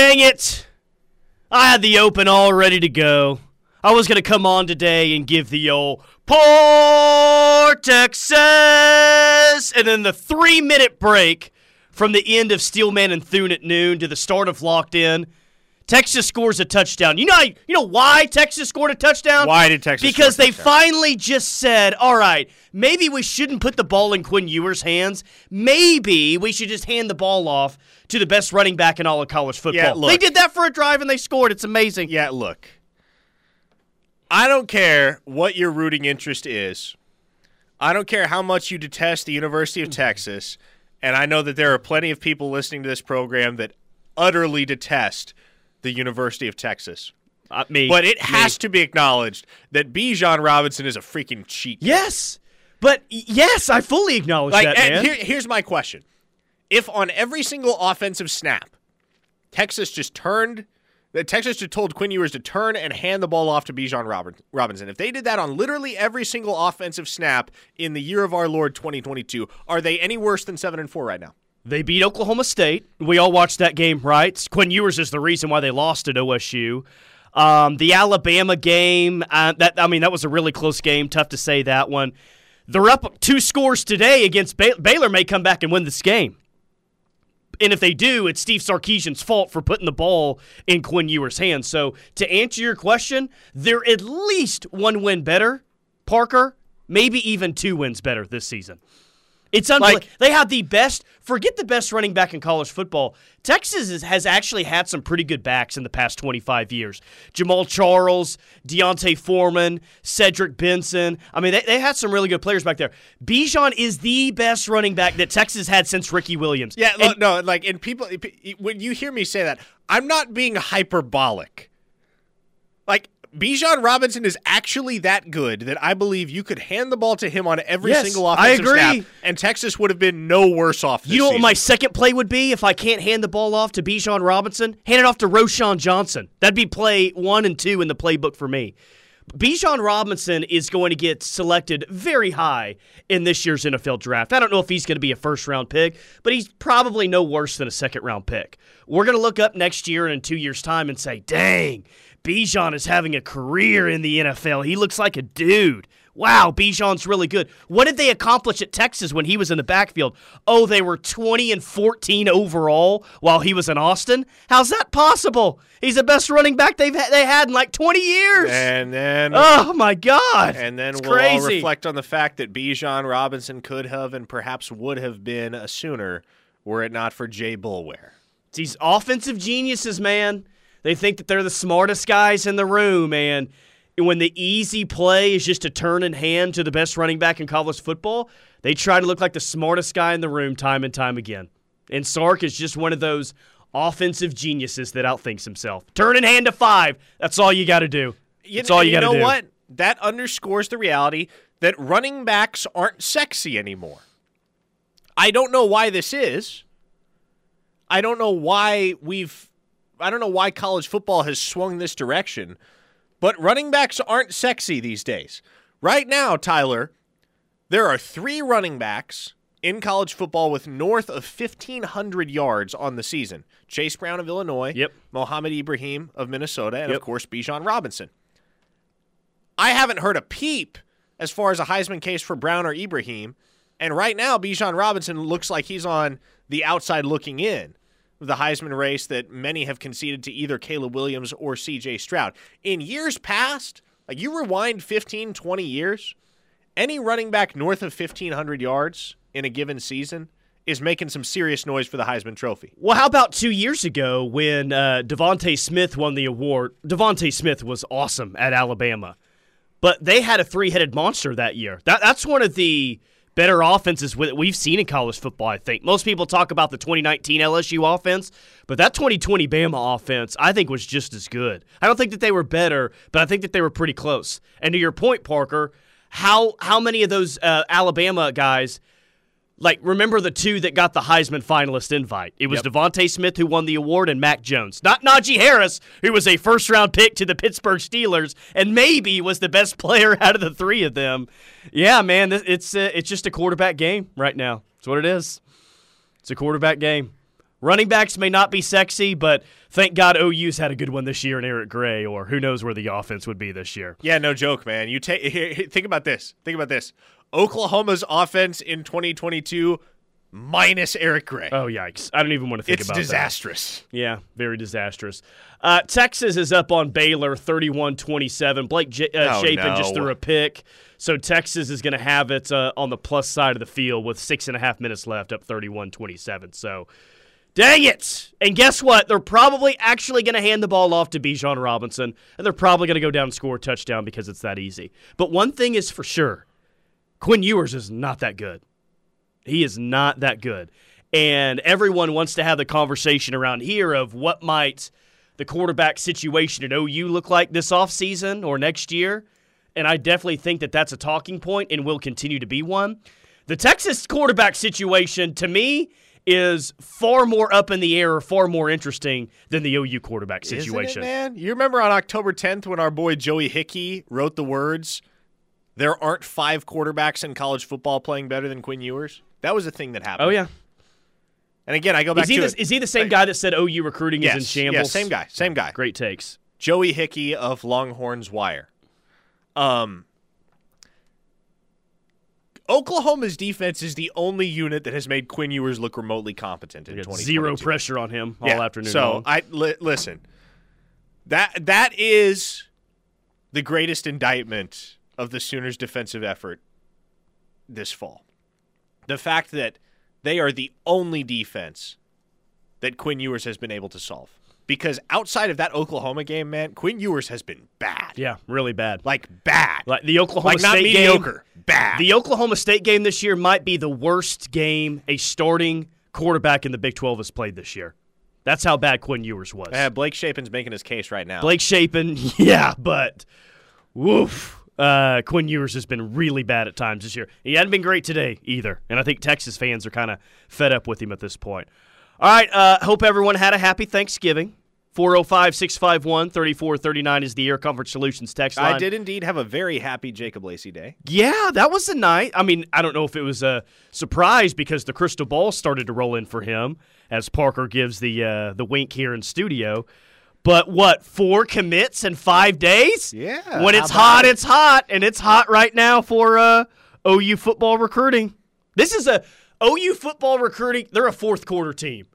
Dang it. I had the open all ready to go. I was going to come on today and give the old Poor Texas. And then the three minute break from the end of Steelman and Thune at noon to the start of Locked In. Texas scores a touchdown. You know, you know why Texas scored a touchdown? Why did Texas? Because score a they touchdown? finally just said, "All right, maybe we shouldn't put the ball in Quinn Ewers' hands. Maybe we should just hand the ball off to the best running back in all of college football." Yeah, look. they did that for a drive and they scored. It's amazing. Yeah, look. I don't care what your rooting interest is. I don't care how much you detest the University of mm-hmm. Texas, and I know that there are plenty of people listening to this program that utterly detest the University of Texas. Uh, me, But it Me. has to be acknowledged that Bijan Robinson is a freaking cheat. Yes, but yes, I fully acknowledge Like, that, and man. here, here's my question: If on every single offensive snap, Texas just turned, that Texas just told Quinn Ewers to turn and hand the ball off to Bijan Robert, Robinson, if they did that on literally every single offensive snap in the year of our Lord 2022, are they any worse than seven and four right now? They beat Oklahoma State. We all watched that game, right? Quinn Ewers is the reason why they lost at OSU. Um, the Alabama game, uh, that I mean, that was a really close game. Tough to say that one. They're up two scores today against Bay- Baylor. May come back and win this game. And if they do, it's Steve Sarkisian's fault for putting the ball in Quinn Ewers' hands. So to answer your question, they're at least one win better, Parker. Maybe even two wins better this season. It's unbelievable. Like- they have the best. Forget the best running back in college football. Texas is, has actually had some pretty good backs in the past 25 years. Jamaal Charles, D'Onta Foreman, Cedric Benson. I mean, they, they had some really good players back there. Bijan is the best running back that Texas had since Ricky Williams. Yeah, And- no, like, and people, when you hear me say that, I'm not being hyperbolic. Bijan Robinson is actually that good that I believe you could hand the ball to him on every Yes, single I agree. snap, and Texas would have been no worse off. This You know what my second play would be if I can't hand the ball off to Bijan Robinson? Hand it off to Roschon Johnson. That'd be play one and two in the playbook for me. Bijan Robinson is going to get selected very high in this year's NFL draft. I don't know if he's going to be a first round pick, but he's probably no worse than a second round pick. We're going to look up next year and in two years' time and say, dang, Bijan is having a career in the NFL. He looks like a dude. Wow, Bijan's really good. What did they accomplish at Texas when he was in the backfield? Oh, they were 20 and 14 overall while he was in Austin. How's that possible? He's the best running back they've ha- they had in like 20 years. And then, oh my God! and then It's we'll all reflect on the fact that Bijan Robinson could have and perhaps would have been a Sooner were it not for Jay Boulware. These offensive geniuses, man. They think that they're the smartest guys in the room, and when the easy play is just to turn and hand to the best running back in college football, they try to look like the smartest guy in the room time and time again. And Sark is just one of those offensive geniuses that outthinks himself. Turn and hand to five. That's all you got to do. You, That's all you and got to do. You know what? That underscores the reality that running backs aren't sexy anymore. I don't know why this is. I don't know why we've I don't know why college football has swung this direction, but running backs aren't sexy these days. Right now, Tyler, there are 3 running backs in college football with north of 1500 yards on the season. Chase Brown of Illinois, Yep. Mohamed Ibrahim of Minnesota, and Yep. of course Bijan Robinson. I haven't heard a peep as far as a Heisman case for Brown or Ibrahim. And right now, Bijan Robinson looks like he's on the outside looking in the Heisman race that many have conceded to either Caleb Williams or CJ Stroud. In years past, like you rewind 15, 20 years, any running back north of 1,500 yards in a given season is making some serious noise for the Heisman Trophy. Well, how about two years ago when uh, DeVonta Smith won the award? DeVonta Smith was awesome at Alabama, but they had a three-headed monster that year. That, that's one of the better offenses we've seen in college football. I think most people talk about the 2019 LSU offense, but that 2020 Bama offense, I think, was just as good. I don't think that they were better, but I think that they were pretty close. And to your point, Parker, how how many of those uh, Alabama guys? Like, remember the two that got the Heisman finalist invite? It was Yep. DeVonta Smith who won the award and Mac Jones. Not Najee Harris, who was a first round pick to the Pittsburgh Steelers and maybe was the best player out of the three of them. Yeah, man, it's uh, it's just a quarterback game right now. That's what it is. It's a quarterback game. Running backs may not be sexy, but thank God OU's had a good one this year in Eric Gray, or who knows where the offense would be this year. Yeah, no joke, man. You take think about this. Think about this. Oklahoma's offense in 2022 minus Eric Gray. Oh yikes! I don't even want to think it's about that. disastrous. Yeah, very disastrous. Uh, Texas is up on Baylor 31-27. Blake J- uh, Oh, Shapen no. just threw a pick, so Texas is going to have it uh, on the plus side of the field with six and a half minutes left, up 31-27. So, dang it! And guess what? They're probably actually going to hand the ball off to Bijan Robinson, and they're probably going to go down and score a touchdown because it's that easy. But one thing is for sure, Quinn Ewers is not that good. He is not that good. And everyone wants to have the conversation around here of what might the quarterback situation at OU look like this offseason or next year. And I definitely think that that's a talking point and will continue to be one. The Texas quarterback situation, to me, is far more up in the air or far more interesting than the OU quarterback situation. It, man? You remember on October 10th when our boy Joey Hickey wrote the words, "There aren't five quarterbacks in college football playing better than Quinn Ewers." That was a thing that happened. Oh, yeah. And again, I go back Is he, to the, it. is he the same guy that said OU recruiting yes, is in shambles? yes, same guy, same guy. Great takes. Joey Hickey of Longhorns Wire. Um, Oklahoma's defense is the only unit that has made Quinn Ewers look remotely competent in We 2022. Zero pressure on him all Yeah, afternoon. So long. I li- listen. That that is the greatest indictment of the Sooners' defensive effort this fall. The fact that they are the only defense that Quinn Ewers has been able to solve. Because outside of that Oklahoma game, man, Quinn Ewers has been bad. yeah, really bad. Like bad. Like the Oklahoma Like not State mediocre. game. Bad. The Oklahoma State game this year might be the worst game a starting quarterback in the Big 12 has played this year. That's how bad Quinn Ewers was. Uh, Blake Shapen's making his case right now. Blake Shapen, yeah, but woof. Uh, Quinn Ewers has been really bad at times this year. He hadn't been great today either, and I think Texas fans are kind of fed up with him at this point. All right, uh, hope everyone had a happy Thanksgiving. 405 651 3439 is the Air Comfort Solutions text line. I did indeed have a very happy Jacob Lacey day. Yeah, that was a night. I mean, I don't know if it was a surprise because the crystal ball started to roll in for him as Parker gives the uh, the wink here in studio. But what, four commits in five days? Yeah, When it's hot, it? it's hot, and it's hot right now for uh, OU football recruiting. This is a OU football recruiting. They're a fourth quarter team.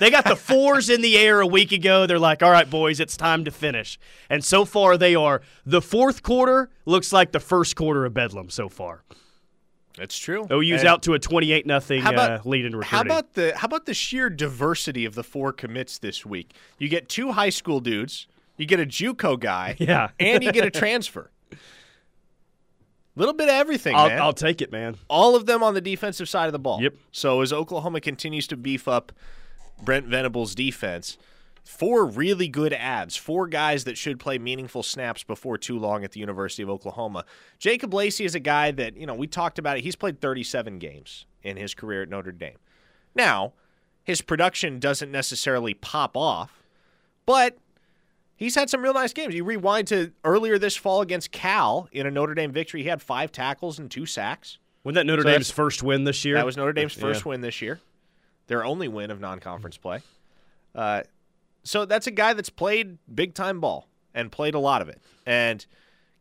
They got the fours in the air a week ago. They're like, all right, boys, it's time to finish. And so far, they are. The fourth quarter looks like the first quarter of Bedlam so far. That's true. OU's And- out to a 28 nothing uh, lead in recruiting. How about the how about the sheer diversity of the four commits this week? You get two high school dudes, you get a JUCO guy, Yeah. and you get a transfer. Little bit of everything, I'll, man. I'll take it, man. All of them on the defensive side of the ball. Yep. So as Oklahoma continues to beef up Brent Venables' defense, four really good ads, four guys that should play meaningful snaps before too long at the University of Oklahoma. Jacob Lacey is a guy that, you know, we talked about it. He's played 37 games in his career at Notre Dame. Now, his production doesn't necessarily pop off, but he's had some real nice games. You rewind to earlier this fall against Cal in a Notre Dame victory, he had five tackles and two sacks. Wasn't that Notre So Dame's first win this year? That was Notre Dame's first Yeah. win this year, their only win of non-conference play. Uh, so that's a guy that's played big time ball and played a lot of it, and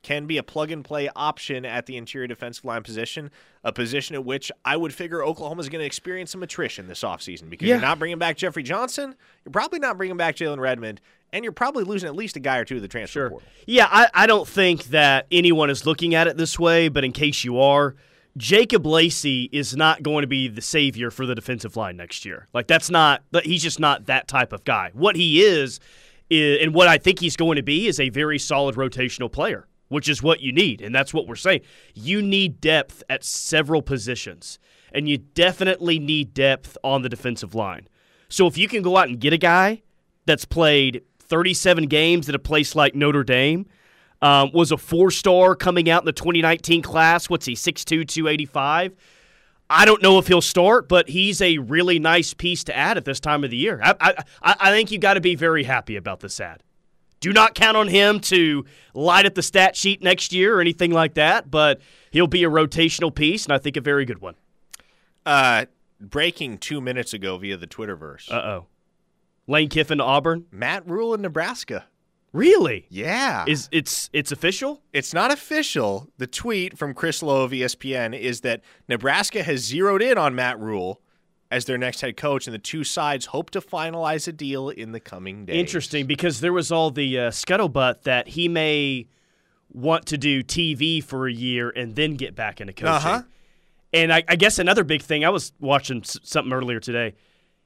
can be a plug and play option at the interior defensive line position, a position at which I would figure Oklahoma's going to experience some attrition this offseason because Yeah. you're not bringing back Jeffrey Johnson, you're probably not bringing back Jalen Redmond, and you're probably losing at least a guy or two to the transfer Sure. portal. Yeah, I, I don't think that anyone is looking at it this way, but in case you are, Jacob Lacey is not going to be the savior for the defensive line next year. Like that's not he's just not that type of guy. What he is, is and what I think he's going to be is a very solid rotational player, which is what you need, and that's what we're saying. You need depth at several positions, and you definitely need depth on the defensive line. So if you can go out and get a guy that's played 37 games at a place like Notre Dame, um, was a four star coming out in the 2019 class. What's he, 6'2, 285? I don't know if he'll start, but he's a really nice piece to add at this time of the year. I, I, I think you've got to be very happy about this ad. Do not count on him to light up the stat sheet next year or anything like that, but he'll be a rotational piece, and I think a very good one. Uh, breaking two minutes ago via the Twitterverse. Uh oh. Lane Kiffin to Auburn. Matt Rhule in Nebraska. Really? Yeah. Is it's it's official? It's not official. The tweet from Chris Low of ESPN is that Nebraska has zeroed in on Matt Rhule as their next head coach, and the two sides hope to finalize a deal in the coming days. Interesting, because there was all the uh, scuttlebutt that he may want to do TV for a year and then get back into coaching. Uh-huh. And I, I guess another big thing, I was watching s- something earlier today.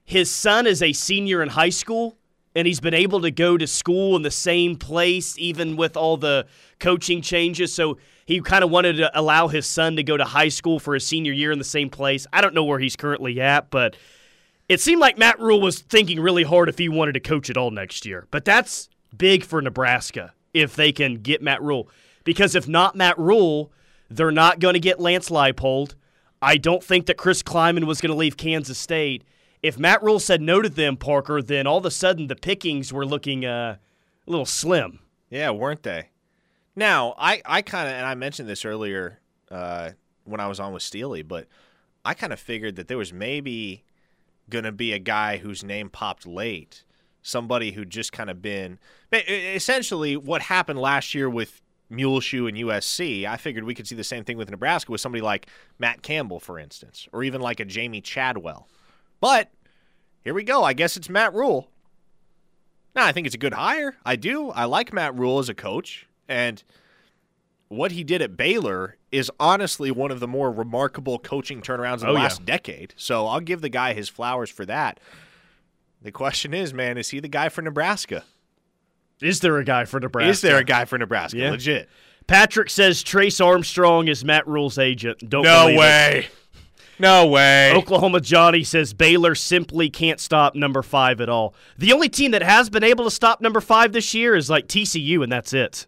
His son is a senior in high school, and he's been able to go to school in the same place, even with all the coaching changes. So he kind of wanted to allow his son to go to high school for his senior year in the same place. I don't know where he's currently at, but it seemed like Matt Rhule was thinking really hard if he wanted to coach at all next year. But that's big for Nebraska if they can get Matt Rhule. Because if not Matt Rhule, they're not going to get Lance Leipold. I don't think that Chris Klieman was going to leave Kansas State. If Matt Rhule said no to them, Parker, then all of a sudden the pickings were looking uh, a little slim. Yeah, weren't they? Now, I, I kind of, and I mentioned this earlier uh, when I was on with Steely, but I kind of figured that there was maybe going to be a guy whose name popped late, somebody who'd just kind of been essentially what happened last year with Muleshoe and USC. I figured we could see the same thing with Nebraska with somebody like Matt Campbell, for instance, or even like a Jamey Chadwell. But here we go. I guess it's Matt Rhule. Now, I think it's a good hire. I do. I like Matt Rhule as a coach. And what he did at Baylor is honestly one of the more remarkable coaching turnarounds in the Oh, yeah. last decade. So I'll give the guy his flowers for that. The question is, man, is he the guy for Nebraska? Is there a guy for Nebraska? Is there a guy for Nebraska? Yeah. Legit. Patrick says Trace Armstrong is Matt Rhule's agent. Don't believe it. No way. Oklahoma Johnny says Baylor simply can't stop number five at all. The only team that has been able to stop number five this year is like TCU, and that's it.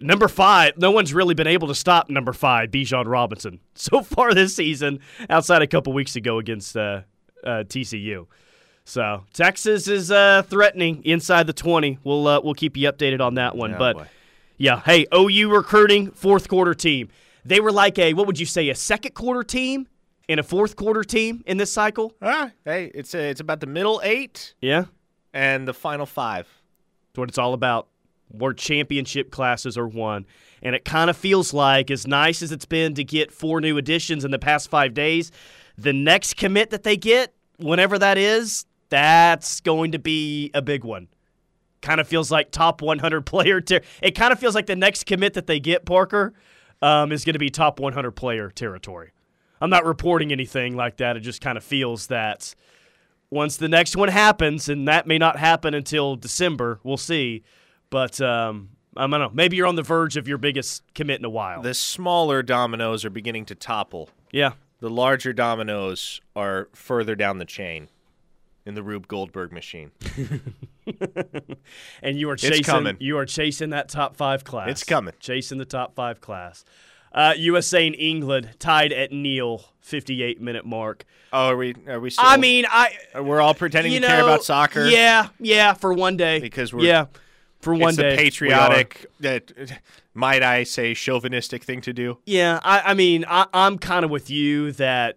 Number five, no one's really been able to stop number five, Bijan Robinson, so far this season, outside a couple weeks ago against uh, uh, TCU. So Texas is uh, threatening inside the twenty. We'll uh, we'll keep you updated on that one. Oh, but boy. yeah, hey, OU recruiting fourth quarter team. They were like a what would you say a second quarter team and a fourth quarter team in this cycle. Ah, hey, it's a, it's about the middle eight Yeah, and the final five. that's what it's all about. Where championship classes are won, and it kind of feels like as nice as it's been to get four new additions in the past five days, the next commit that they get, whenever that is, that's going to be a big one. Kind of feels like top 100 player. Ter- it kind of feels like the next commit that they get, Parker, um, is going to be top 100 player territory. I'm not reporting anything like that. It just kind of feels that once the next one happens, and that may not happen until December, we'll see. But um, I don't know. Maybe you're on the verge of your biggest commit in a while. The smaller dominoes are beginning to topple. yeah. The larger dominoes are further down the chain in the Rube Goldberg machine. and you are chasing coming. you are chasing that top five class. It's coming. Chasing the top five class. Uh, USA and England tied at Neil, 58 minute mark. Oh, are we? Are we? Still, I mean, I we're all pretending to know, care about soccer. Yeah, yeah, for one day. Because we're- yeah, for one it's day. a patriotic, that might I say, chauvinistic thing to do. Yeah, I, I mean, I, I'm kind of with you that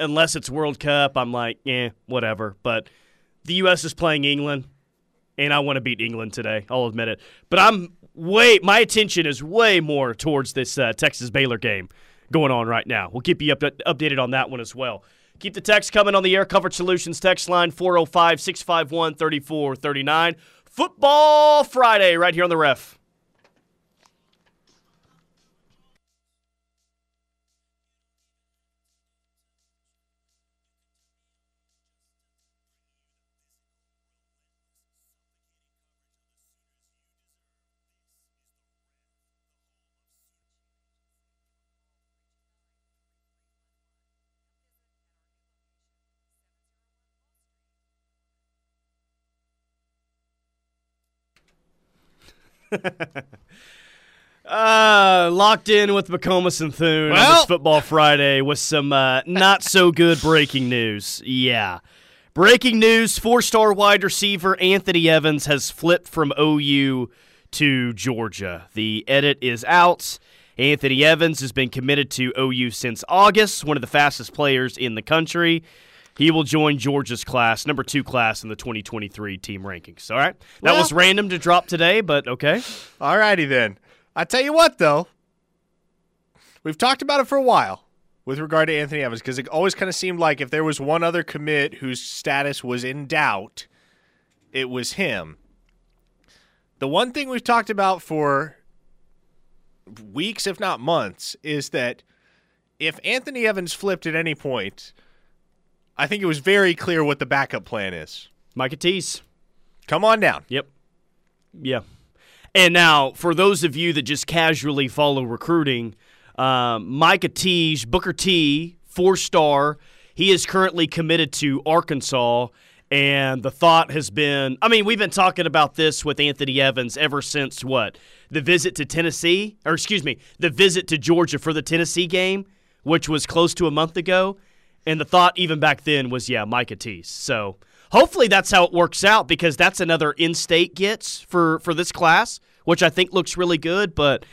unless it's World Cup, I'm like, eh, whatever. But the U.S. is playing England, and I want to beat England today. I'll admit it. But I'm way, my attention is way more towards this uh, Texas Baylor game going on right now. We'll keep you up, updated on that one as well. Keep the text coming on the Air Coverage Solutions text line 405 651 3439. Football Friday right here on the ref. Uh, locked in with McComas and Thune on this Football Friday with some uh, not so good breaking news. Yeah. Breaking news four star wide receiver Anthony Evans has flipped from OU to Georgia. The edit is out, Anthony Evans has been committed to OU since August, one of the fastest players in the country. He will join Georgia's class, number two class in the 2023 team rankings. All right. That Well- was random to drop today, but okay. All righty then. I tell you what, though, we've talked about it for a while with regard to Anthony Evans because it always kind of seemed like if there was one other commit whose status was in doubt, it was him. The one thing we've talked about for weeks, if not months, is that if Anthony Evans flipped at any point, I think it was very clear what the backup plan is. Micah Tease. Come on down. Yep. Yeah. And now, for those of you that just casually follow recruiting, um, Micah Tease, Booker T, four star, he is currently committed to Arkansas. And the thought has been I mean, we've been talking about this with Anthony Evans ever since what? The visit to Tennessee, or excuse me, the visit to Georgia for the Tennessee game, which was close to a month ago. And the thought even back then was, yeah, Micah Tease. So hopefully that's how it works out because that's another in-state gets for for this class, which I think looks really good. But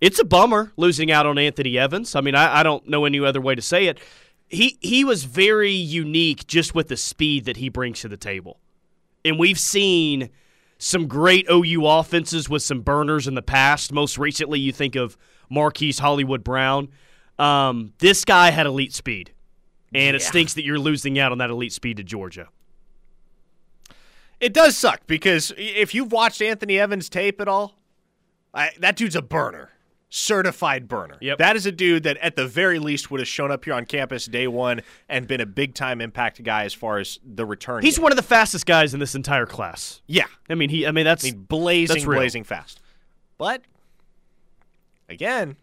it's a bummer losing out on Anthony Evans. I mean, I, I don't know any other way to say it. He he was very unique just with the speed that he brings to the table, and we've seen some great OU offenses with some burners in the past. Most recently, you think of Marquise Hollywood Brown. Um, this guy had elite speed, and it Yeah. stinks that you're losing out on that elite speed to Georgia. It does suck because if you've watched Anthony Evans tape at all, I, that dude's a burner, certified burner. Yep. That is a dude that at the very least would have shown up here on campus day one and been a big time impact guy as far as the return. He's game. one of the fastest guys in this entire class. yeah, I mean, he. I mean, that's I mean blazing, That's real. blazing fast. But again,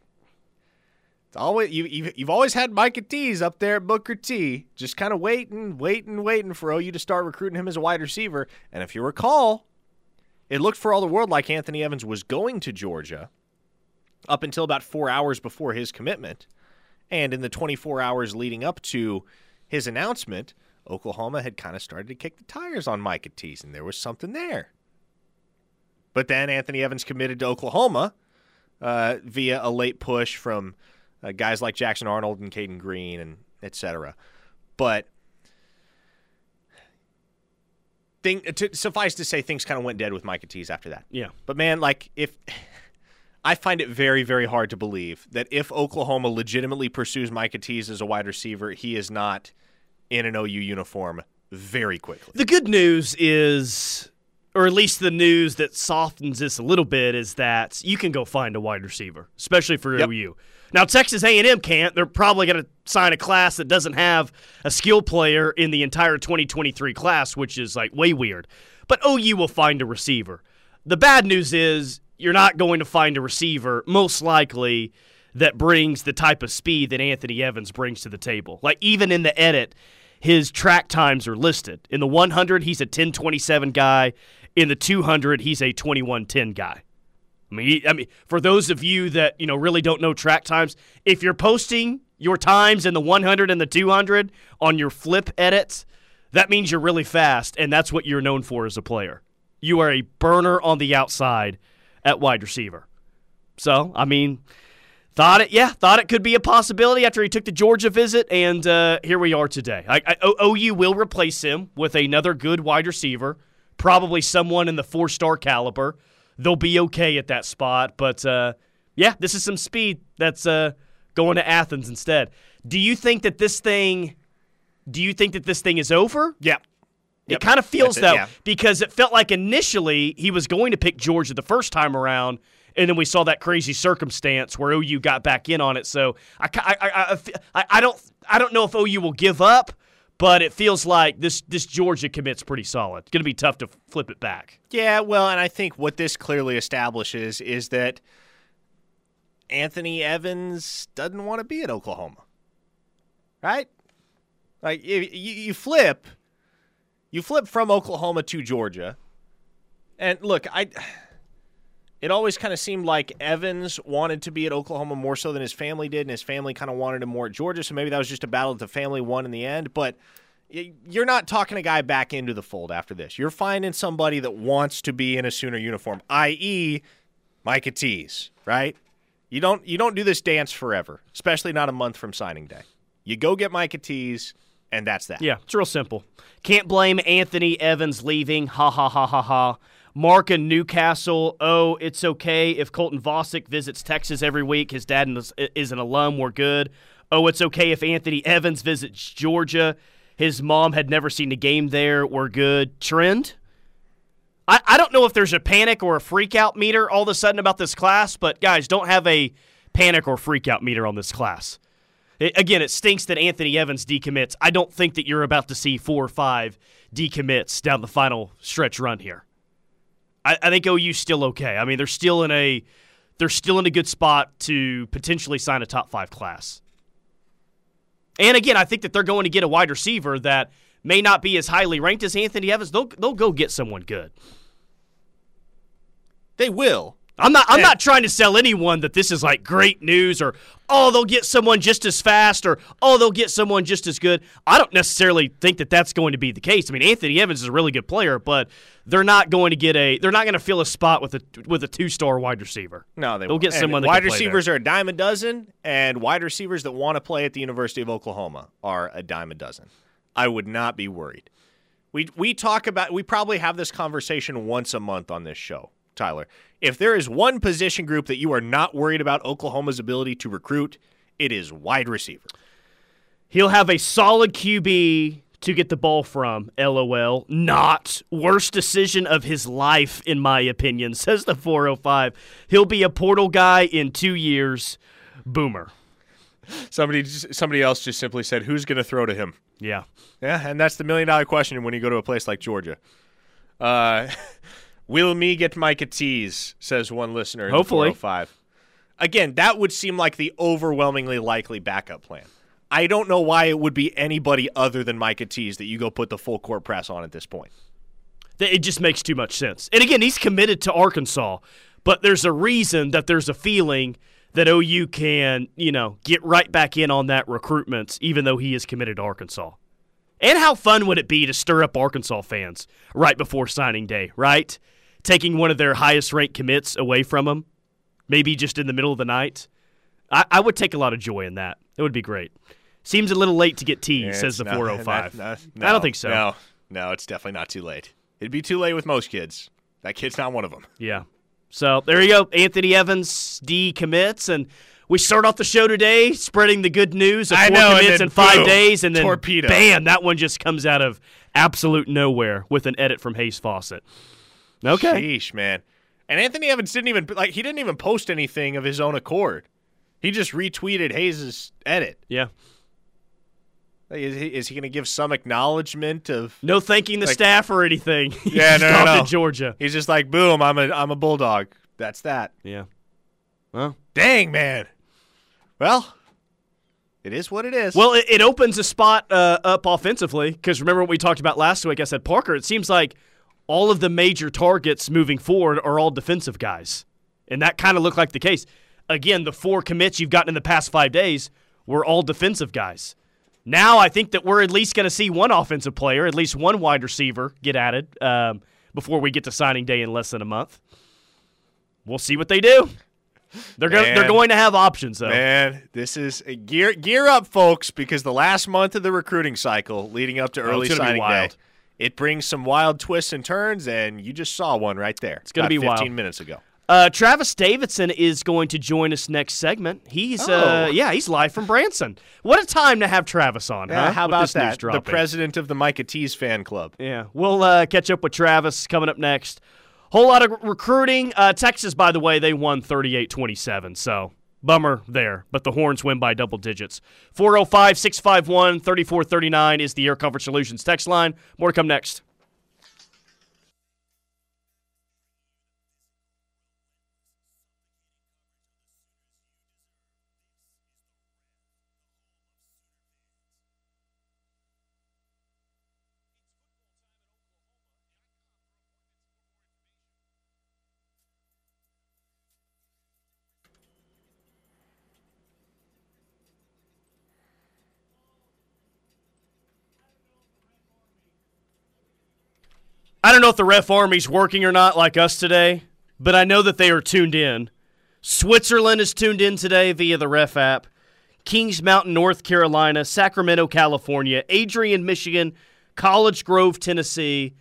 it's always you, you've, you've always had Micah Tease up there at Booker T, just kind of waiting, waiting, waiting for OU to start recruiting him as a wide receiver. And if you recall, it looked for all the world like Anthony Evans was going to Georgia up until about four hours before his commitment. And in the 24 hours leading up to his announcement, Oklahoma had kind of started to kick the tires on Micah Tease, and there was something there. But then Anthony Evans committed to Oklahoma uh, via a late push from uh, guys like Jackson Arnold and Caden Green and et cetera. But thing, to, suffice to say, things kind of went dead with Micah Tease after that. yeah. But man, like if I find it very, very hard to believe that if Oklahoma legitimately pursues Micah Tease as a wide receiver, he is not in an OU uniform very quickly. The good news is, or at least the news that softens this a little bit, is that you can go find a wide receiver, especially for Yep. OU. Now Texas A&M can't. They're probably going to sign a class that doesn't have a skill player in the entire 2023 class, which is like way weird. But OU will find a receiver. The bad news is you're not going to find a receiver, most likely, that brings the type of speed that Anthony Evans brings to the table. Like even in the edit, his track times are listed. In the 100, he's a 1027 guy. In the 200, he's a 2110 guy. I mean, I mean, for those of you that you know really don't know track times, if you're posting your times in the 100 and the 200 on your flip edits, that means you're really fast, and that's what you're known for as a player. You are a burner on the outside at wide receiver. So, I mean, thought it, yeah, thought it could be a possibility after he took the Georgia visit, and uh, here we are today. I, I, O- OU will replace him with another good wide receiver, probably someone in the four-star caliber. They'll be okay at that spot, but uh, yeah, this is some speed that's uh, going to Athens instead. Do you think that this thing? Do you think that this thing is over? Yeah. It Yep. kind of feels it, that yeah. because it felt like initially he was going to pick Georgia the first time around, and then we saw that crazy circumstance where OU got back in on it. So I, I, I, I, I don't I don't know if OU will give up, but it feels like this this Georgia commit's pretty solid. It's going to be tough to flip it back. Yeah, well, and I think what this clearly establishes is that Anthony Evans doesn't want to be at Oklahoma. Right? Like you, you flip you flip from Oklahoma to Georgia. And look, I it always kind of seemed like Evans wanted to be at Oklahoma more so than his family did, and his family kind of wanted him more at Georgia. So maybe that was just a battle that the family won in the end. But you're not talking a guy back into the fold after this. You're finding somebody that wants to be in a Sooner uniform, i.e., Micah Tease, right? You don't you don't do this dance forever, especially not a month from signing day. You go get Micah Tease, and that's that. Yeah, it's real simple. Can't blame Anthony Evans leaving. Ha ha ha ha ha. Mark in Newcastle. Oh, it's okay if Colton Vasek visits Texas every week. His dad is an alum. We're good. Oh, it's okay if Anthony Evans visits Georgia. His mom had never seen a game there. We're good. Trend. I, I don't know if there's a panic or a freak out meter all of a sudden about this class, but guys, don't have a panic or freak out meter on this class. It, again, it stinks that Anthony Evans decommits. I don't think that you're about to see four or five decommits down the final stretch run here. I, I think OU's still okay. I mean, they're still in a they're still in a good spot to potentially sign a top five class. And again, I think that they're going to get a wide receiver that may not be as highly ranked as Anthony Evans. They'll they'll go get someone good. They will. I'm not. I'm and, not trying to sell anyone that this is like great news or oh they'll get someone just as fast or oh they'll get someone just as good. I don't necessarily think that that's going to be the case. I mean Anthony Evans is a really good player, but they're not going to get a. They're not going to fill a spot with a with a two star wide receiver. No, they will get someone. wide receivers are a dime a dozen, and wide receivers that want to play at the University of Oklahoma are a dime a dozen. I would not be worried. We we talk about. We probably have this conversation once a month on this show Tyler. If there is one position group that you are not worried about Oklahoma's ability to recruit, it is wide receiver. He'll have a solid QB to get the ball from. LOL. Not worst decision of his life, in my opinion, says the 405. He'll be a portal guy in two years. Boomer. Somebody, somebody else just simply said, "Who's going to throw to him?" Yeah, yeah, and that's the million dollar question when you go to a place like Georgia. Uh, Will me get Micah Tease, says one listener. Hopefully. Oh five. Again, that would seem like the overwhelmingly likely backup plan. I don't know why it would be anybody other than Micah Tease that you go put the full court press on at this point. It just makes too much sense. And again, he's committed to Arkansas, but there's a reason that there's a feeling that OU can, you know, get right back in on that recruitment, even though he is committed to Arkansas. And how fun would it be to stir up Arkansas fans right before signing day, right? Taking one of their highest ranked commits away from them, maybe just in the middle of the night. I, I would take a lot of joy in that. It would be great. Seems a little late to get tea, yeah, says the 405. No, no, I don't think so. No, no, it's definitely not too late. It'd be too late with most kids. That kid's not one of them. Yeah. So there you go. Anthony Evans decommits, and we start off the show today spreading the good news of four know, commits in five boom, days, and then torpedo. bam, that one just comes out of absolute nowhere with an edit from Hayes Fawcett. Okay. Sheesh, man. And Anthony Evans didn't even like he didn't even post anything of his own accord. He just retweeted Hayes' edit. Yeah. Is he, is he going to give some acknowledgement of no thanking the like, staff or anything? yeah, no, no, no. Georgia. He's just like, boom, I'm a I'm a bulldog. That's that. Yeah. Well, dang man. Well, it is what it is. Well, it, it opens a spot uh, up offensively because remember what we talked about last week. I said Parker. It seems like all of the major targets moving forward are all defensive guys. And that kind of looked like the case. Again, the four commits you've gotten in the past five days were all defensive guys. Now I think that we're at least going to see one offensive player, at least one wide receiver get added um, before we get to signing day in less than a month. We'll see what they do. They're going. They're going to have options, though. Man, this is gear gear up, folks, because the last month of the recruiting cycle, leading up to oh, early signing day, it brings some wild twists and turns, and you just saw one right there. It's going to be 15 wild. minutes ago. Uh, Travis Davidson is going to join us next segment. He's uh, oh. uh, yeah, he's live from Branson. What a time to have Travis on, yeah, huh? How about that? The president of the Micah Tease fan club. Yeah, we'll uh, catch up with Travis coming up next. Whole lot of recruiting. Uh, Texas, by the way, they won 38-27, so Bummer there, but the Horns win by double digits. 405 651 3439 is the Air Comfort Solutions text line. More to come next. I don't know if the ref army's working or not like us today, but I know that they are tuned in Switzerland is tuned in today via the Ref app. Kings Mountain, North Carolina, Sacramento, California, Adrian, Michigan, College Grove, Tennessee,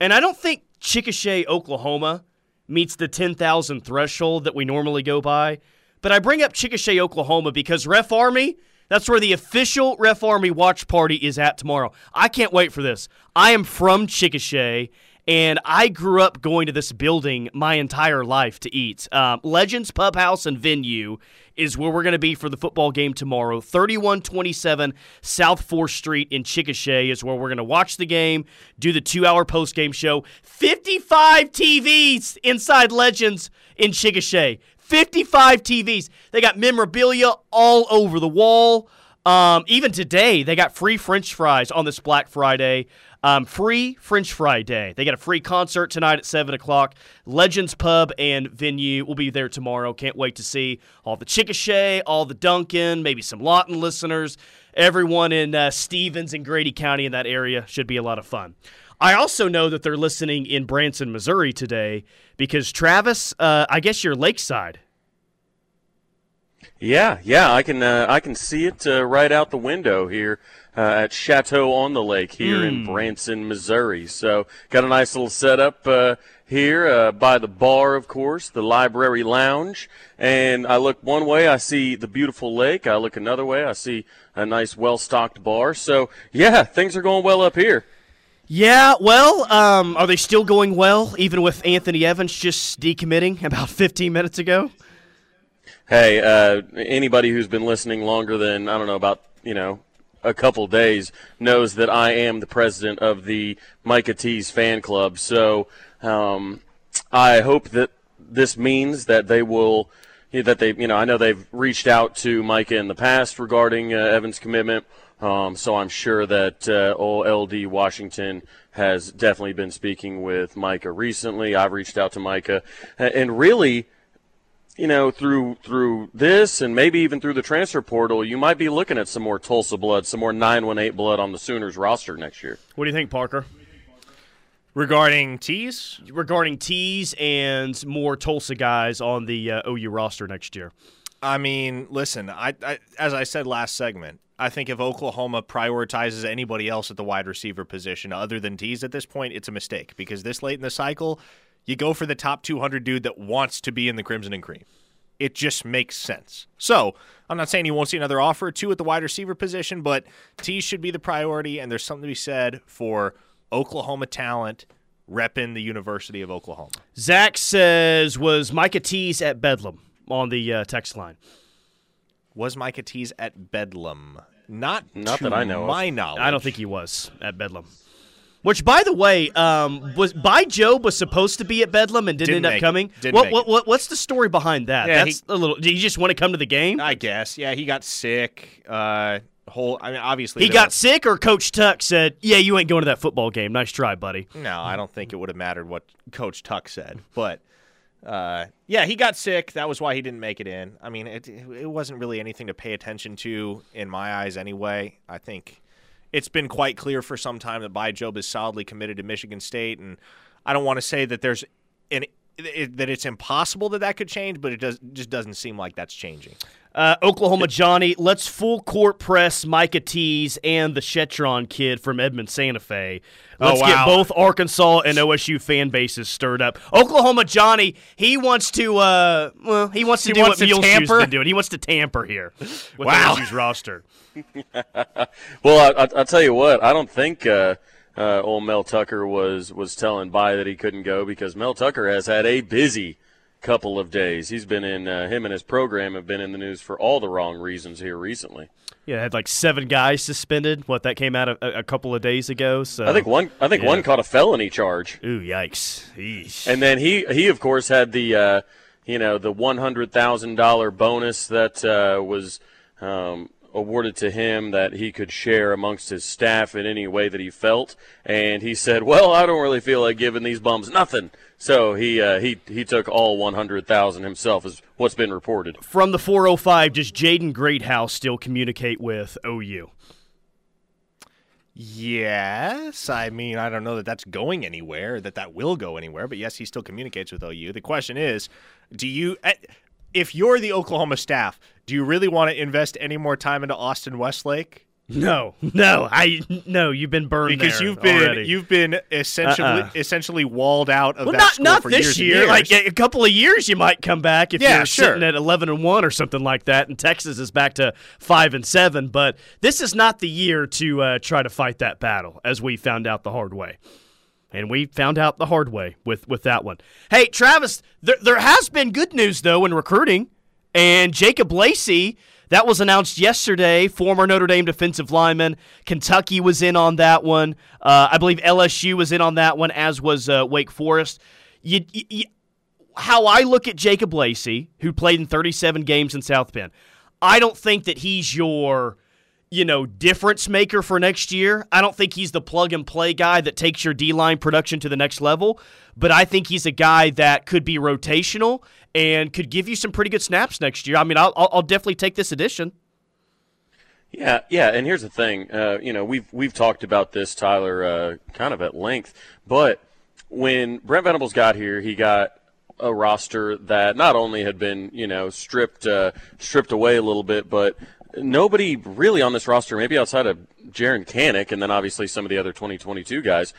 and I don't think Chickasha, Oklahoma meets the 10,000 threshold that we normally go by. But I bring up Chickasha, Oklahoma because Ref Army, that's where the official Ref Army watch party is at tomorrow. I can't wait for this. I am from Chickasha, and I grew up going to this building my entire life to eat. Um, Legends Pub House and Venue is where we're going to be for the football game tomorrow. 3127 South 4th Street in Chickasha is where we're going to watch the game, do the two hour post game show. 55 TVs inside Legends in Chickasha. 55 TVs. They got memorabilia all over the wall. Um, even today, they got free French fries on this Black Friday. Um, free French Fry Day. They got a free concert tonight at 7 o'clock. Legends Pub and Venue will be there tomorrow. Can't wait to see all the Chickasha, all the Duncan, maybe some Lawton listeners. Everyone in uh, Stephens and Grady County in that area should be a lot of fun. I also know that they're listening in Branson, Missouri today because Travis, uh, I guess you're lakeside. Yeah, yeah, I can uh, I can see it uh, right out the window here uh, at Chateau on the Lake here mm. in Branson, Missouri. So got a nice little setup uh, here uh, by the bar, of course, the library lounge. And I look one way, I see the beautiful lake. I look another way, I see a nice, well-stocked bar. So yeah, things are going well up here. Yeah, well, um, are they still going well, even with Anthony Evans just decommitting about 15 minutes ago? Hey, uh, anybody who's been listening longer than I don't know about you know a couple days knows that I am the president of the Micah Tease fan club. So um, I hope that this means that they will that they you know I know they've reached out to Micah in the past regarding uh, Evan's commitment. Um, so I'm sure that uh, LD Washington has definitely been speaking with Micah recently. I've reached out to Micah, and really you know, through through this and maybe even through the transfer portal, you might be looking at some more Tulsa blood, some more 918 blood on the Sooners roster next year. What do you think, Parker? Regarding Tease? Regarding Tease and more Tulsa guys on the uh, OU roster next year. I mean, listen, I, I as I said last segment, I think if Oklahoma prioritizes anybody else at the wide receiver position other than Tease at this point, it's a mistake because this late in the cycle, you go for the top 200 dude that wants to be in the Crimson and Cream. It just makes sense. So I'm not saying you won't see another offer or two at the wide receiver position, but T should be the priority, and there's something to be said for Oklahoma talent repping the University of Oklahoma. Zach says, was Micah Tease at Bedlam on the uh, text line? Was Micah Tease at Bedlam? Not, not that I know. My knowledge, I don't think he was at Bedlam. Which, by the way, um, was Bai Jobe was supposed to be at Bedlam and didn't, didn't end up coming. What, what, what, what's the story behind that? Yeah, That's he, a little. Did he just want to come to the game? I guess. Yeah, he got sick. Uh, whole. I mean, obviously he got sick, or Coach Tuck said, "Yeah, you ain't going to that football game. Nice try, buddy." No, I don't think it would have mattered what Coach Tuck said, but. Uh, yeah, he got sick. That was why he didn't make it in. I mean, it it wasn't really anything to pay attention to in my eyes, anyway. I think it's been quite clear for some time that Bai Jobe is solidly committed to Michigan State, and I don't want to say that there's an it, that it's impossible that that could change, but it does just doesn't seem like that's changing. Uh, Oklahoma Johnny, let's full court press Micah Tease and the Shetron kid from Edmond Santa Fe. Let's oh, wow. get both Arkansas and OSU fan bases stirred up. Oklahoma Johnny, he wants to uh, well, he wants to he do wants what Muleshoe's been doing. He wants to tamper here with wow. OSU's roster. well, I, will tell you what, I don't think. Uh, uh, old Mel Tucker was was telling Bai that he couldn't go because Mel Tucker has had a busy couple of days. He's been in uh, him and his program have been in the news for all the wrong reasons here recently. Yeah, had like seven guys suspended. What that came out a, a couple of days ago. So I think one I think yeah. one caught a felony charge. Ooh, yikes! Eesh. And then he he of course had the uh, you know the one hundred thousand dollar bonus that uh, was um, awarded to him that he could share amongst his staff in any way that he felt. And he said, "Well, I don't really feel like giving these bums nothing." So he uh, he he took all 100,000 himself, is what's been reported. From the 405, does Jaden Greathouse still communicate with OU? Yes, I mean I don't know that that's going anywhere, that that will go anywhere, but yes, he still communicates with OU. The question is, do you? if you're the Oklahoma staff, do you really want to invest any more time into Austin Westlake? No, no, I no. You've been burned because you've been already. you've been essentially Uh-uh. essentially walled out of well, that not school not for this years year. years. Like a, a couple of years, you might come back if Yeah, you're sure. sitting at eleven and one or something like that, and Texas is back to five and seven. But this is not the year to uh, try to fight that battle, as we found out the hard way. And we found out the hard way with, with that one. Hey, Travis, there, there has been good news, though, in recruiting. And Jacob Lacey, that was announced yesterday, former Notre Dame defensive lineman. Kentucky was in on that one. Uh, I believe LSU was in on that one, as was uh, Wake Forest. You, you, you- how I look at Jacob Lacey, who played in 37 games in South Bend, I don't think that he's your you know, difference maker for next year. I don't think he's the plug and play guy that takes your D line production to the next level, but I think he's a guy that could be rotational and could give you some pretty good snaps next year. I mean, I'll, I'll definitely take this addition. Yeah, yeah, and here's the thing. Uh, you know, we've we've talked about this, Tyler, uh, kind of at length. But when Brent Venables got here, he got a roster that not only had been, you know, stripped uh, stripped away a little bit, but nobody really on this roster, maybe outside of Jaron Kanik, and then obviously some of the other 2022 guys,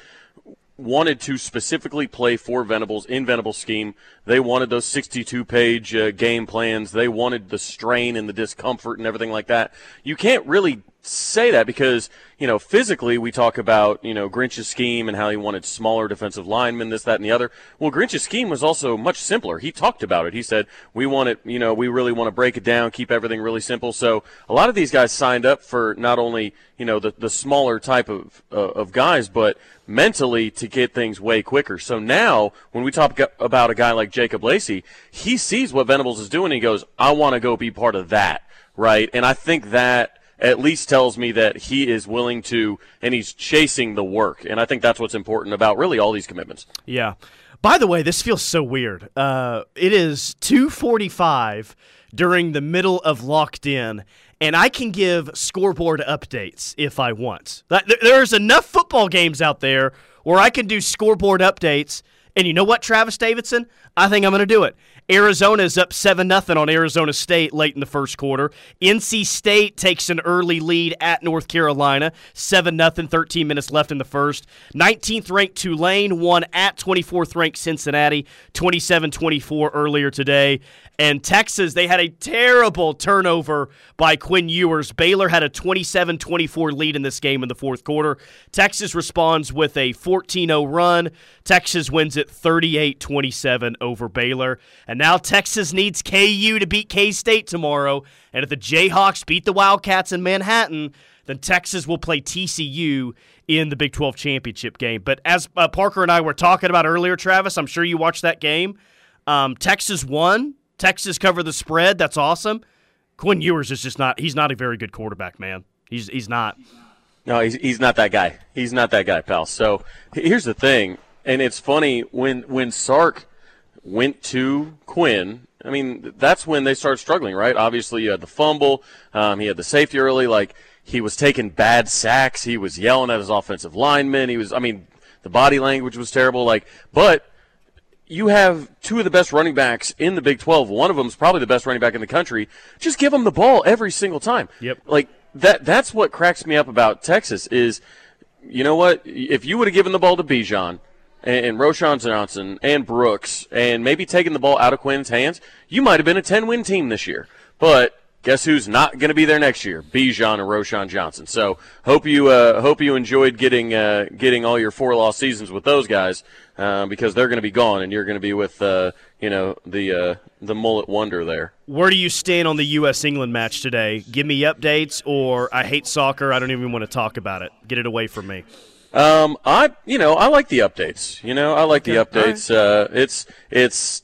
wanted to specifically play for Venables in Venables' scheme. They wanted those 62 page uh, game plans. They wanted the strain and the discomfort and everything like that. You can't really say that because, you know, physically we talk about, you know, Grinch's scheme and how he wanted smaller defensive linemen, this, that, and the other. Well, Grinch's scheme was also much simpler. He talked about it. He said, we want it, you know, we really want to break it down, keep everything really simple. So a lot of these guys signed up for not only, you know, the, the smaller type of, uh, of guys, but mentally to get things way quicker. So now, when we talk about a guy like Jacob Lacey, he sees what Venables is doing. And he goes, I want to go be part of that, right? And I think that at least tells me that he is willing to and he's chasing the work. And I think that's what's important about really all these commitments. Yeah. By the way, this feels so weird. Uh, it is 2:45 during the middle of locked in, and I can give scoreboard updates if I want. There's enough football games out there where I can do scoreboard updates. And you know what, Travis Davidson? I think I'm going to do it. Arizona is up 7 0 on Arizona State late in the first quarter. NC State takes an early lead at North Carolina, 7 0, 13 minutes left in the first. 19th ranked Tulane won at 24th ranked Cincinnati, 27 24 earlier today. And Texas, they had a terrible turnover by Quinn Ewers. Baylor had a 27 24 lead in this game in the fourth quarter. Texas responds with a 14 0 run. Texas wins it 38 27 over Baylor. And now Texas needs KU to beat K State tomorrow. And if the Jayhawks beat the Wildcats in Manhattan, then Texas will play TCU in the Big 12 championship game. But as uh, Parker and I were talking about earlier, Travis, I'm sure you watched that game. Um, Texas won. Texas cover the spread. That's awesome. Quinn Ewers is just not. He's not a very good quarterback, man. He's he's not. No, he's, he's not that guy. He's not that guy, pal. So here's the thing, and it's funny when when Sark went to Quinn. I mean, that's when they started struggling, right? Obviously, you had the fumble. Um, he had the safety early. Like he was taking bad sacks. He was yelling at his offensive lineman. He was. I mean, the body language was terrible. Like, but you have two of the best running backs in the Big 12. One of them is probably the best running back in the country. Just give them the ball every single time. Yep. Like that that's what cracks me up about Texas is you know what? If you would have given the ball to Bijan and, and Roschon Johnson and Brooks and maybe taken the ball out of Quinn's hands, you might have been a 10-win team this year. But guess who's not going to be there next year? Bijan and Roschon Johnson. So hope you uh, hope you enjoyed getting uh, getting all your four loss seasons with those guys uh, because they're going to be gone and you're going to be with uh, you know the uh, the mullet wonder there. Where do you stand on the U.S. England match today? Give me updates, or I hate soccer. I don't even want to talk about it. Get it away from me. Um, I you know I like the updates. You know I like the Okay, all updates. Uh, it's it's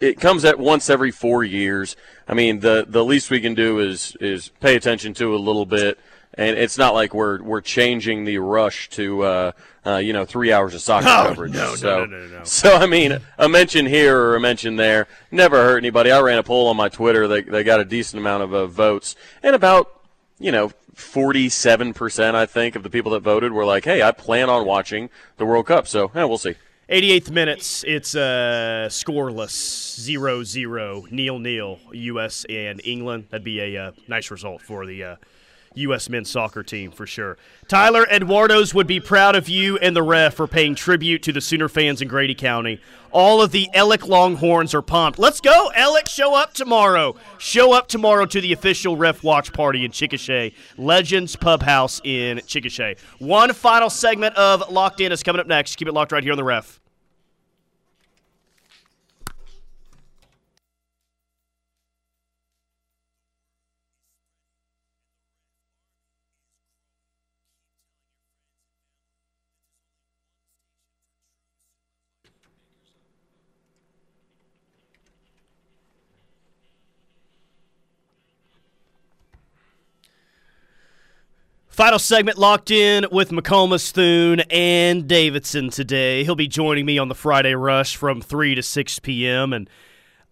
it comes at once every four years. I mean the the least we can do is is pay attention to a little bit, and it's not like we're we're changing the rush to uh, uh, you know three hours of soccer No, coverage. no, no, so, no, no, no. So I mean a mention here or a mention there never hurt anybody. I ran a poll on my Twitter. They they got a decent amount of uh, votes, and about you know, 47%, I think, of the people that voted were like, hey, I plan on watching the World Cup. So, yeah, we'll see. 88th minutes. It's uh, scoreless, 0 0, nil nil, U.S. and England. That'd be a uh, nice result for the uh, U.S. men's soccer team for sure. Tyler Eduardo's would be proud of you and the ref for paying tribute to the Sooner fans in Grady County. All of the Alex Longhorns are pumped. Let's go, Alex. Show up tomorrow. Show up tomorrow to the official ref watch party in Chickasha, Legends Pub House in Chickasha. One final segment of Locked In is coming up next. Keep it locked right here on the ref. Final segment locked in with McComas, Thune, and Davidson today. He'll be joining me on the Friday Rush from 3 to 6 p.m. And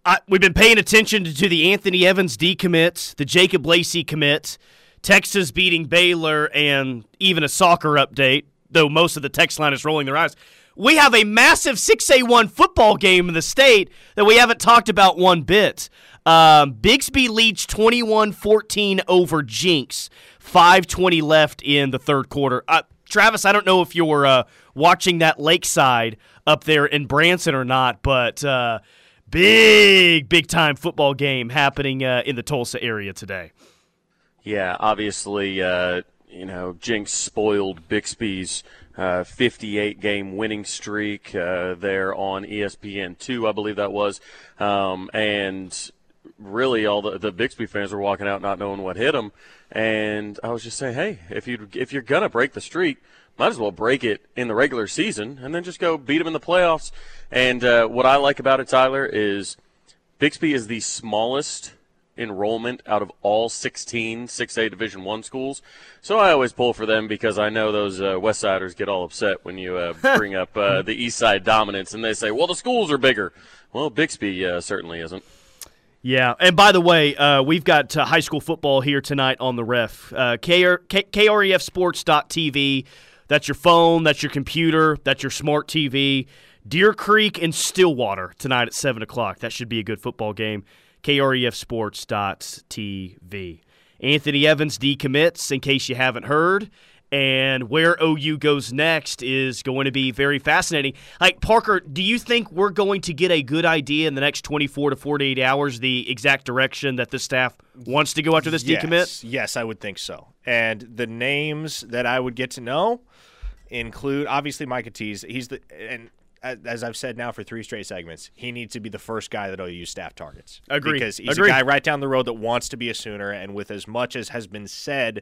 I, we've been paying attention to, the Anthony Evans decommit, the Jacob Lacey commit, Texas beating Baylor, and even a soccer update, though most of the text line is rolling their eyes. We have a massive 6A1 football game in the state that we haven't talked about one bit. Um, Bixby leads 21 14 over Jenks. 520 left in the third quarter. Uh, Travis, I don't know if you're uh, watching that lakeside up there in Branson or not, but uh, big, big time football game happening uh, in the Tulsa area today. Yeah, obviously, uh, you know, Jenks spoiled Bixby's uh, 58 game winning streak there on ESPN2, I believe that was. Um, and really, all the, the Bixby fans were walking out not knowing what hit them. And I was just saying, hey, if you if you're gonna break the streak, might as well break it in the regular season and then just go beat them in the playoffs. And uh, what I like about it, Tyler, is Bixby is the smallest enrollment out of all 16 6A Division One schools. So I always pull for them because I know those uh, West Siders get all upset when you uh, bring up uh, the East Side dominance and they say, well, the schools are bigger. Well, Bixby uh, certainly isn't. Yeah, and by the way, uh, we've got uh, high school football here tonight on the ref. Uh, KREFsports.tv. That's your phone, that's your computer, that's your smart TV. Deer Creek and Stillwater tonight at 7 o'clock. That should be a good football game. KREFsports.tv. Anthony Evans decommits, in case you haven't heard. And where OU goes next is going to be very fascinating. Like, Parker, do you think we're going to get a good idea in the next 24 to 48 hours the exact direction that the staff wants to go after this yes, decommit? Yes, I would think so. And the names that I would get to know include obviously Micah Tease. He's the and as I've said now for three straight segments, he needs to be the first guy that OU staff targets. Agree. Because he's a guy right down the road that wants to be a Sooner, and with as much as has been said.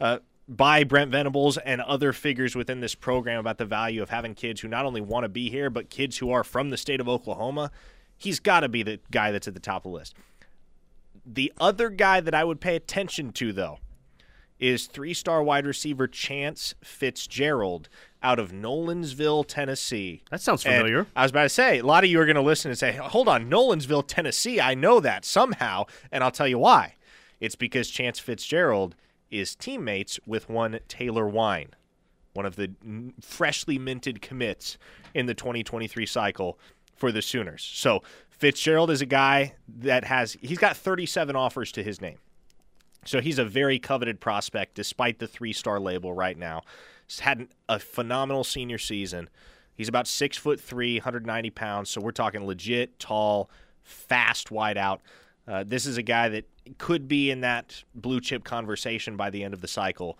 Uh, by Brent Venables and other figures within this program about the value of having kids who not only want to be here, but kids who are from the state of Oklahoma, he's got to be the guy that's at the top of the list. The other guy that I would pay attention to, though, is three star wide receiver Chance Fitzgerald out of Nolensville, Tennessee. That sounds And familiar. I was about to say, a lot of you are going to listen and say, hold on, Nolensville, Tennessee, I know that somehow. And I'll tell you why. It's because Chance Fitzgerald is teammates with one Taylor Wine, one of the freshly minted commits in the 2023 cycle for the Sooners. So Fitzgerald is a guy that has, he's got 37 offers to his name. So he's a very coveted prospect despite the three star label right now. He's had a phenomenal senior season. He's about six foot three, 190 pounds. So we're talking legit, tall, fast wide out. Uh, this is a guy that could be in that blue chip conversation by the end of the cycle.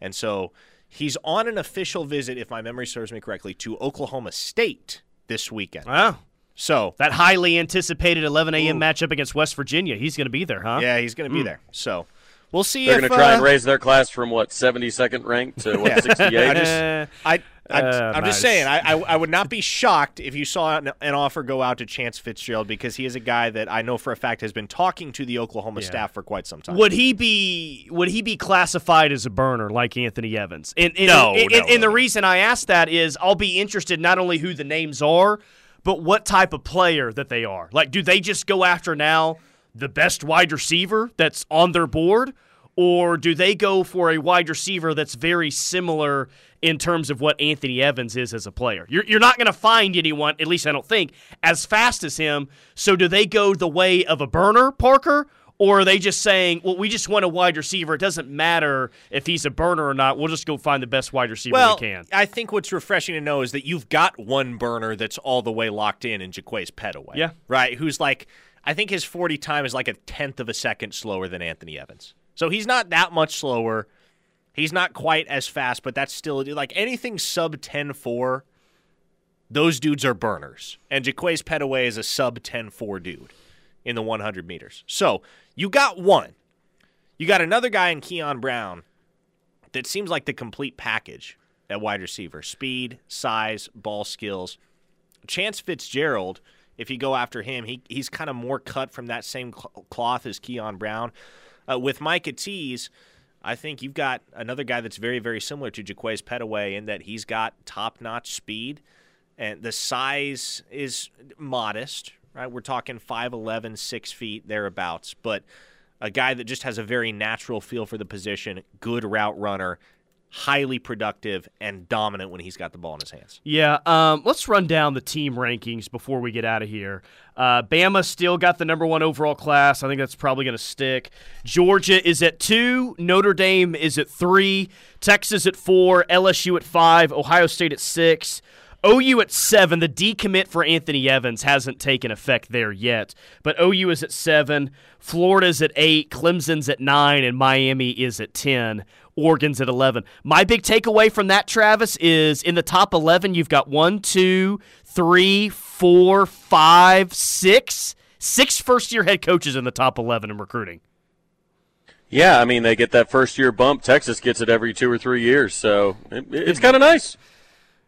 And so he's on an official visit, if my memory serves me correctly, to Oklahoma State this weekend. Wow. So That highly anticipated 11 a.m. matchup against West Virginia. He's going to be there, huh? yeah, he's going to be there. So we'll see They're if going to try uh, and raise their class from what 72nd ranked to what Yeah. 68. I just, Eh, I, I, Uh, I'm nice. just saying, I, I, I would not be shocked if you saw an, an offer go out to Chance Fitzgerald because he is a guy that I know for a fact has been talking to the Oklahoma staff for quite some time. Would he be would he be classified as a burner like Anthony Evans? And, and, No, and, no, and, and the reason I ask that is I'll be interested not only who the names are, but what type of player that they are. Like, do they just go after now the best wide receiver that's on their board, or do they go for a wide receiver that's very similar in terms of what Anthony Evans is as a player? You're, you're not going to find anyone, at least I don't think, as fast as him. So do they go the way of a burner, Parker? Or are they just saying, well, we just want a wide receiver. It doesn't matter if he's a burner or not. We'll just go find the best wide receiver well, we can. I think what's refreshing to know is that you've got one burner that's all the way locked in in Jaquaize Pettaway. Yeah. Right? Who's like, I think his 40 time is like a tenth of a second slower than Anthony Evans. So he's not that much slower. He's not quite as fast, but that's still like anything sub 10 4, those dudes are burners. And Jaquaize Pettaway is a sub 10 4 dude in the 100 meters. So you got one. You got another guy in Keon Brown that seems like the complete package at wide receiver speed, size, ball skills. Chance Fitzgerald, if you go after him, he, he's kind of more cut from that same cloth as Keon Brown. Uh, with Micah Tease, I think you've got another guy that's very, very similar to Jaquaize Pettaway in that he's got top notch speed and the size is modest, right? We're talking 5'11, 6 feet, thereabouts, but a guy that just has a very natural feel for the position, good route runner, highly productive and dominant when he's got the ball in his hands. Yeah, um, let's run down the team rankings before we get out of here. Uh, Bama still got the number one overall class. I think that's probably going to stick. Georgia is at two. Notre Dame is at three. Texas at four. LSU at five. Ohio State at six. OU at seven. The decommit for Anthony Evans hasn't taken effect there yet, but OU is at seven. Florida's at eight. Clemson's at nine, and Miami is at ten. Oregon's at 11. My big takeaway from that, Travis, is in the top 11, you've got one, two, three, four, five, six, six first year head coaches in the top 11 in recruiting. Yeah, I mean, they get that first year bump. Texas gets it every two or three years, so it, it's kind of nice.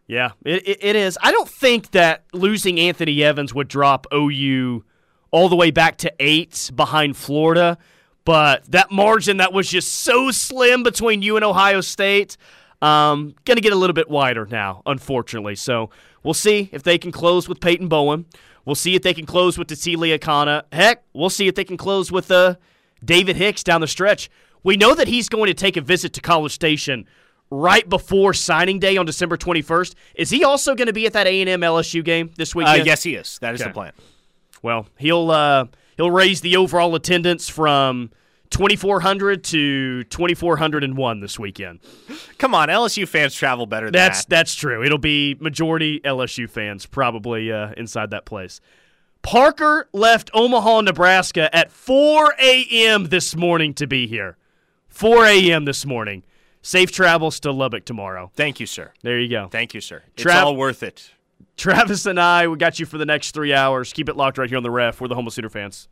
Yeah, it, it, it is. I don't think that losing Anthony Evans would drop OU all the way back to eight behind Florida. But that margin that was just so slim between you and Ohio State, um, going to get a little bit wider now, unfortunately. So we'll see if they can close with Peyton Bowen. We'll see if they can close with Titili Akana. Heck, we'll see if they can close with uh, David Hicks down the stretch. We know that he's going to take a visit to College Station right before signing day on December 21st. Is he also going to be at that A&M LSU game this weekend? Uh, yes, he is. That is okay. the plan. Well, he'll uh, he'll raise the overall attendance from 2400 to 2401 this weekend. Come on, LSU fans travel better than that's, that. That's true. It'll be majority LSU fans probably uh, inside that place. Parker left Omaha, Nebraska at 4 a.m. this morning to be here. 4 a.m. this morning. Safe travels to Lubbock tomorrow. Thank you, sir. There you go. Thank you, sir. It's Tra- all worth it. Travis and I, we got you for the next three hours. Keep it locked right here on the ref. We're the Homo Sooner fans.